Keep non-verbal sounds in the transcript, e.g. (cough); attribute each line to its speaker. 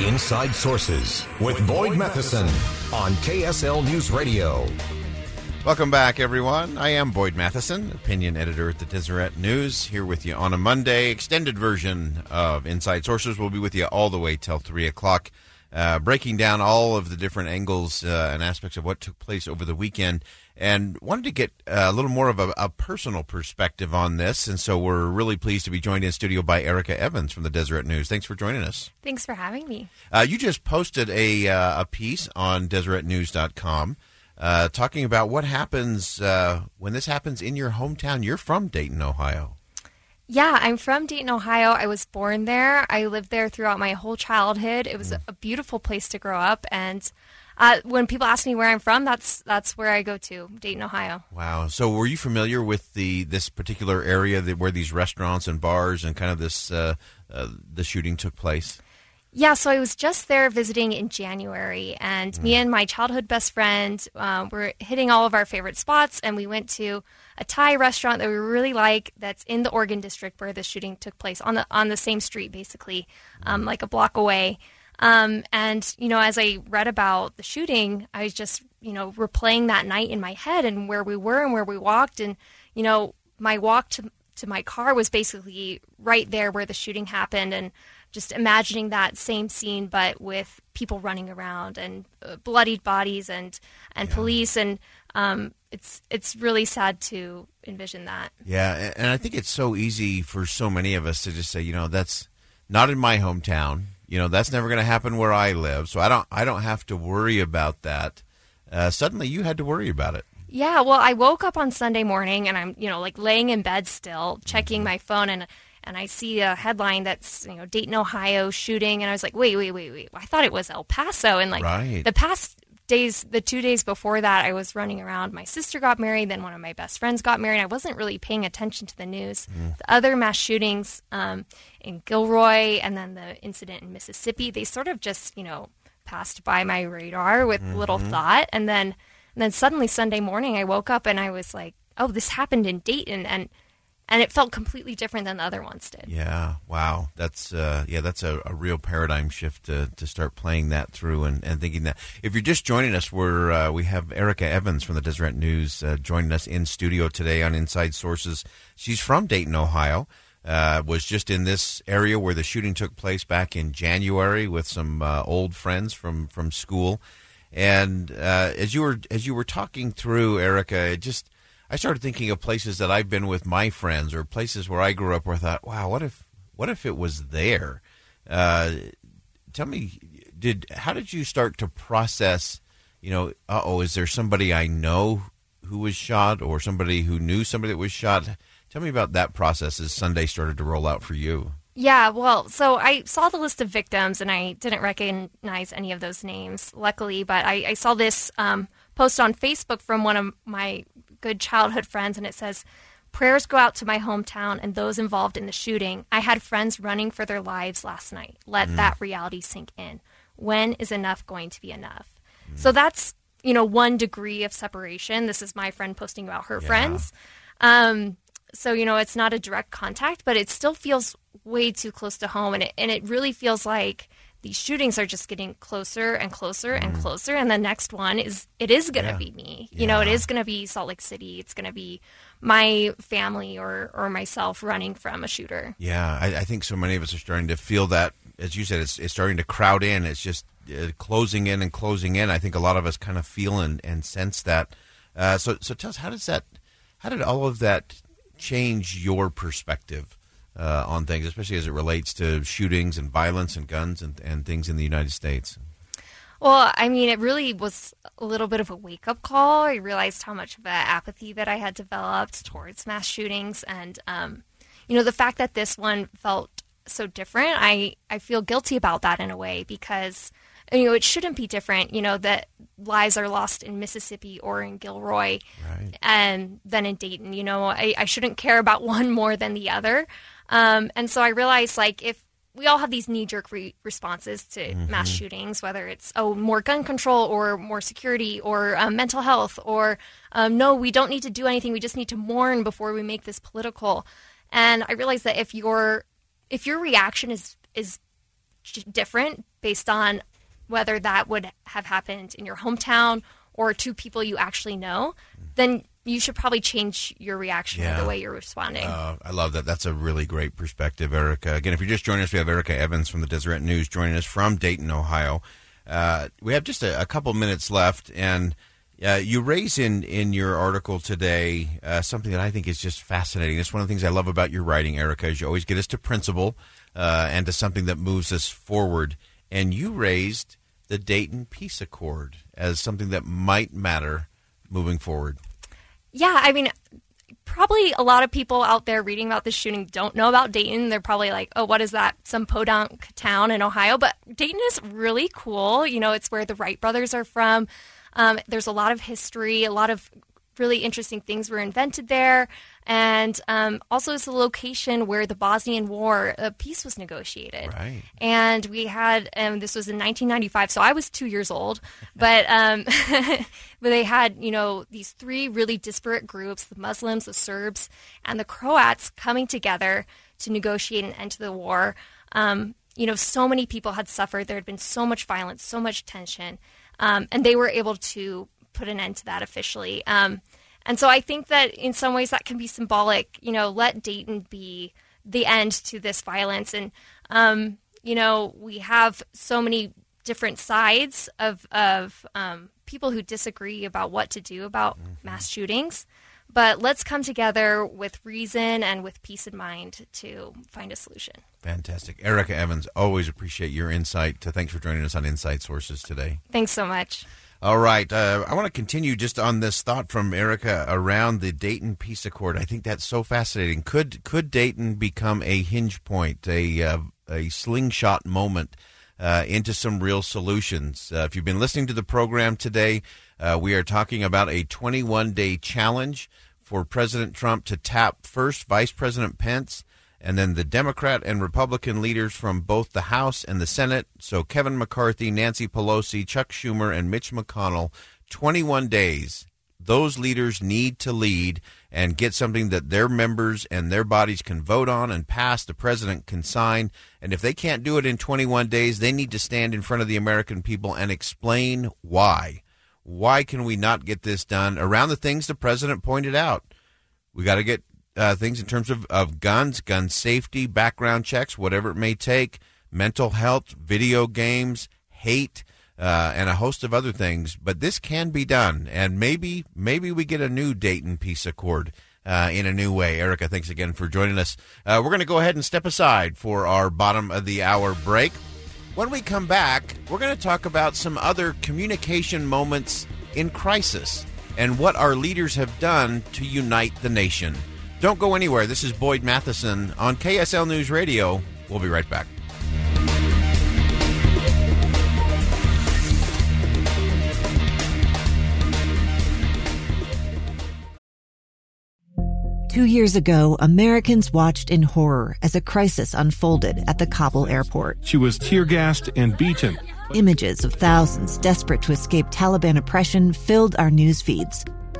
Speaker 1: Inside Sources with Boyd Matheson on KSL News Radio.
Speaker 2: Welcome back, everyone. I am Boyd Matheson, opinion editor at the Deseret News, here with you on a Monday. Extended version of Inside Sources will be with you all the way till 3 o'clock, uh, breaking down all of the different angles uh, and aspects of what took place over the weekend. And wanted to get a little more of a, a, personal perspective on this. And so we're really pleased to be joined in studio by Erica Evans from the Deseret News. Thanks for joining us.
Speaker 3: Thanks for having me.
Speaker 2: Uh, you just posted a, uh, a piece on DeseretNews.com uh, talking about what happens uh, when this happens in your hometown. You're from Dayton, Ohio.
Speaker 3: Yeah, I'm from Dayton, Ohio. I was born there. I lived there throughout my whole childhood. It was mm. a beautiful place to grow up, and uh, when people ask me where I'm from, that's that's where I go to, Dayton, Ohio.
Speaker 2: Wow. So, were you familiar with the this particular area that, where these restaurants and bars and kind of this uh, uh, the shooting took place?
Speaker 3: Yeah, so I was just there visiting in January, and mm. me and my childhood best friend um, were hitting all of our favorite spots, and we went to a Thai restaurant that we really like that's in the Oregon district where the shooting took place on the on the same street, basically, um, like a block away. Um, and you know, as I read about the shooting, I was just you know replaying that night in my head and where we were and where we walked, and you know, my walk to to my car was basically right there where the shooting happened, and just imagining that same scene but with people running around and uh, bloodied bodies and and yeah. police and um, it's it's really sad to envision that.
Speaker 2: Yeah, and I think it's so easy for so many of us to just say, you know, that's not in my hometown. You know, that's never going to happen where I live, so I don't I don't have to worry about that. Uh, suddenly, you had to worry about it.
Speaker 3: Yeah, well, I woke up on Sunday morning and I'm, you know, like laying in bed still, checking mm-hmm. my phone, and and I see a headline that's you know Dayton, Ohio shooting, and I was like, wait, wait, wait, wait. I thought it was El Paso, and like
Speaker 2: right.
Speaker 3: the past days, the two days before that, I was running around. My sister got married, then one of my best friends got married. I wasn't really paying attention to the news. Mm. The other mass shootings um, in Gilroy, and then the incident in Mississippi, they sort of just you know passed by my radar with mm-hmm. little thought, and then and then suddenly Sunday morning, I woke up and I was like, oh, this happened in Dayton, and and it felt completely different than the other ones did.
Speaker 2: Yeah, wow, that's uh, yeah, that's a, a, real paradigm shift to, to start playing that through and, and thinking that. If you're just joining us, we're uh, we have Erica Evans from the Deseret News uh, joining us in studio today on Inside Sources. She's from Dayton, Ohio. Uh, was just in this area where the shooting took place back in January with some uh, old friends from from school. And uh, as you were as you were talking through, Erica, it just I started thinking of places that I've been with my friends or places where I grew up where I thought, wow, what if what if it was there? Uh, tell me, did how did you start to process? You know, uh oh, is there somebody I know who was shot, or somebody who knew somebody that was shot? Tell me about that process as Sunday started to roll out for you.
Speaker 3: Yeah, well, so I saw the list of victims and I didn't recognize any of those names, luckily, but I, I saw this um, post on Facebook from one of my good childhood friends, and it says, Prayers go out to my hometown and those involved in the shooting. I had friends running for their lives last night. Let mm. that reality sink in. When is enough going to be enough? Mm. So that's, you know, one degree of separation. This is my friend posting about her yeah. friends. Um, so, you know, it's not a direct contact, but it still feels way too close to home. And it, and it really feels like these shootings are just getting closer and closer and mm. closer and the next one is it is going to yeah. be me. You yeah. know it is going to be salt lake city. It's going to be my family or or myself running from a shooter.
Speaker 2: Yeah I, I, think so many of us are starting to feel that as you said it's, it's starting to crowd in. It's just uh, closing in and closing in. I think a lot of us kind of feel and, and sense that. Uh, so so tell us how does that how did all of that change your perspective uh, on things, especially as it relates to shootings and violence and guns and, and things in the United States?
Speaker 3: Well, I mean, it really was a little bit of a wake up call. I realized how much of an apathy that I had developed towards mass shootings. And, um, you know, the fact that this one felt so different, I I feel guilty about that in a way because you know it shouldn't be different. You know that lives are lost in Mississippi or in Gilroy,
Speaker 2: Right.
Speaker 3: and than in Dayton. You know, I, I shouldn't care about (laughs) one more than the other. Um, and so I realized like if we all have these knee jerk re- responses to mass shootings, whether it's oh more gun control or more security or um, mental health or um, no, we don't need to do anything. We just need to mourn before we make this political. And I realized that if your if your reaction is is different based on whether that would have happened in your hometown or to people you actually know, then you should probably change your reaction or the way you're responding.
Speaker 2: Uh, I love that. That's a really great perspective, Erica. Again, if you're just joining us, we have Erica Evans from the Deseret News joining us from Dayton, Ohio. Uh, we have just a, a couple minutes left, and uh, you raise in, in your article today uh, something that I think is just fascinating. It's one of the things I love about your writing, Erica, is you always get us to principle uh, and to something that moves us forward. And you raised the Dayton Peace Accord as something that might matter moving forward.
Speaker 3: Yeah, I mean, probably a lot of people out there reading about this shooting don't know about Dayton. They're probably like, oh, what is that? Some podunk town in Ohio. But Dayton is really cool. You know, it's where the Wright brothers are from. Um, there's a lot of history, a lot of really interesting things were invented there. And um, also, it's the location where the Bosnian War uh, peace was negotiated.
Speaker 2: Right.
Speaker 3: And we had, um, this was in 1995, so I was two years old, (laughs) but, um, (laughs) but they had, you know, these three really disparate groups the Muslims, the Serbs, and the Croats coming together to negotiate an end to the war. Um, you know, so many people had suffered. There had been so much violence, so much tension, um, and they were able to put an end to that officially. And so I think that in some ways that can be symbolic. You know, let Dayton be the end to this violence. And, um, you know, we have so many different sides of, of um, people who disagree about what to do about mass shootings. But let's come together with reason and with peace in mind to find a solution.
Speaker 2: Fantastic. Erica Evans, always appreciate your insight. Thanks for joining us on Insight Sources today.
Speaker 3: Thanks so much.
Speaker 2: All right. Uh, I want to continue just on this thought from Erica around the Dayton Peace Accord. I think that's so fascinating. Could could Dayton become a hinge point, a uh, a slingshot moment uh, into some real solutions? Uh, if you've been listening to the program today, uh, we are talking about a 21 day challenge for President Trump to tap first Vice President Pence and then the Democrat and Republican leaders from both the House and the Senate. So Kevin McCarthy, Nancy Pelosi, Chuck Schumer, and Mitch McConnell, 21 days. Those leaders need to lead and get something that their members and their bodies can vote on and pass, the president can sign. And if they can't do it in 21 days, they need to stand in front of the American people and explain why. Why can we not get this done around the things the president pointed out? We got to get uh, things in terms of, of guns, gun safety, background checks, whatever it may take, mental health, video games, hate, uh, and a host of other things. But this can be done, and maybe maybe we get a new Dayton Peace Accord uh, in a new way. Erica, thanks again for joining us. Uh, we're going to go ahead and step aside for our bottom of the hour break. When we come back, we're going to talk about some other communication moments in crisis and what our leaders have done to unite the nation. Don't go anywhere. This is Boyd Matheson on KSL News Radio. We'll be right back.
Speaker 4: Two years ago, Americans watched in horror as a crisis unfolded at the Kabul airport.
Speaker 5: She was tear gassed and beaten.
Speaker 4: Images of thousands desperate to escape Taliban oppression filled our news feeds.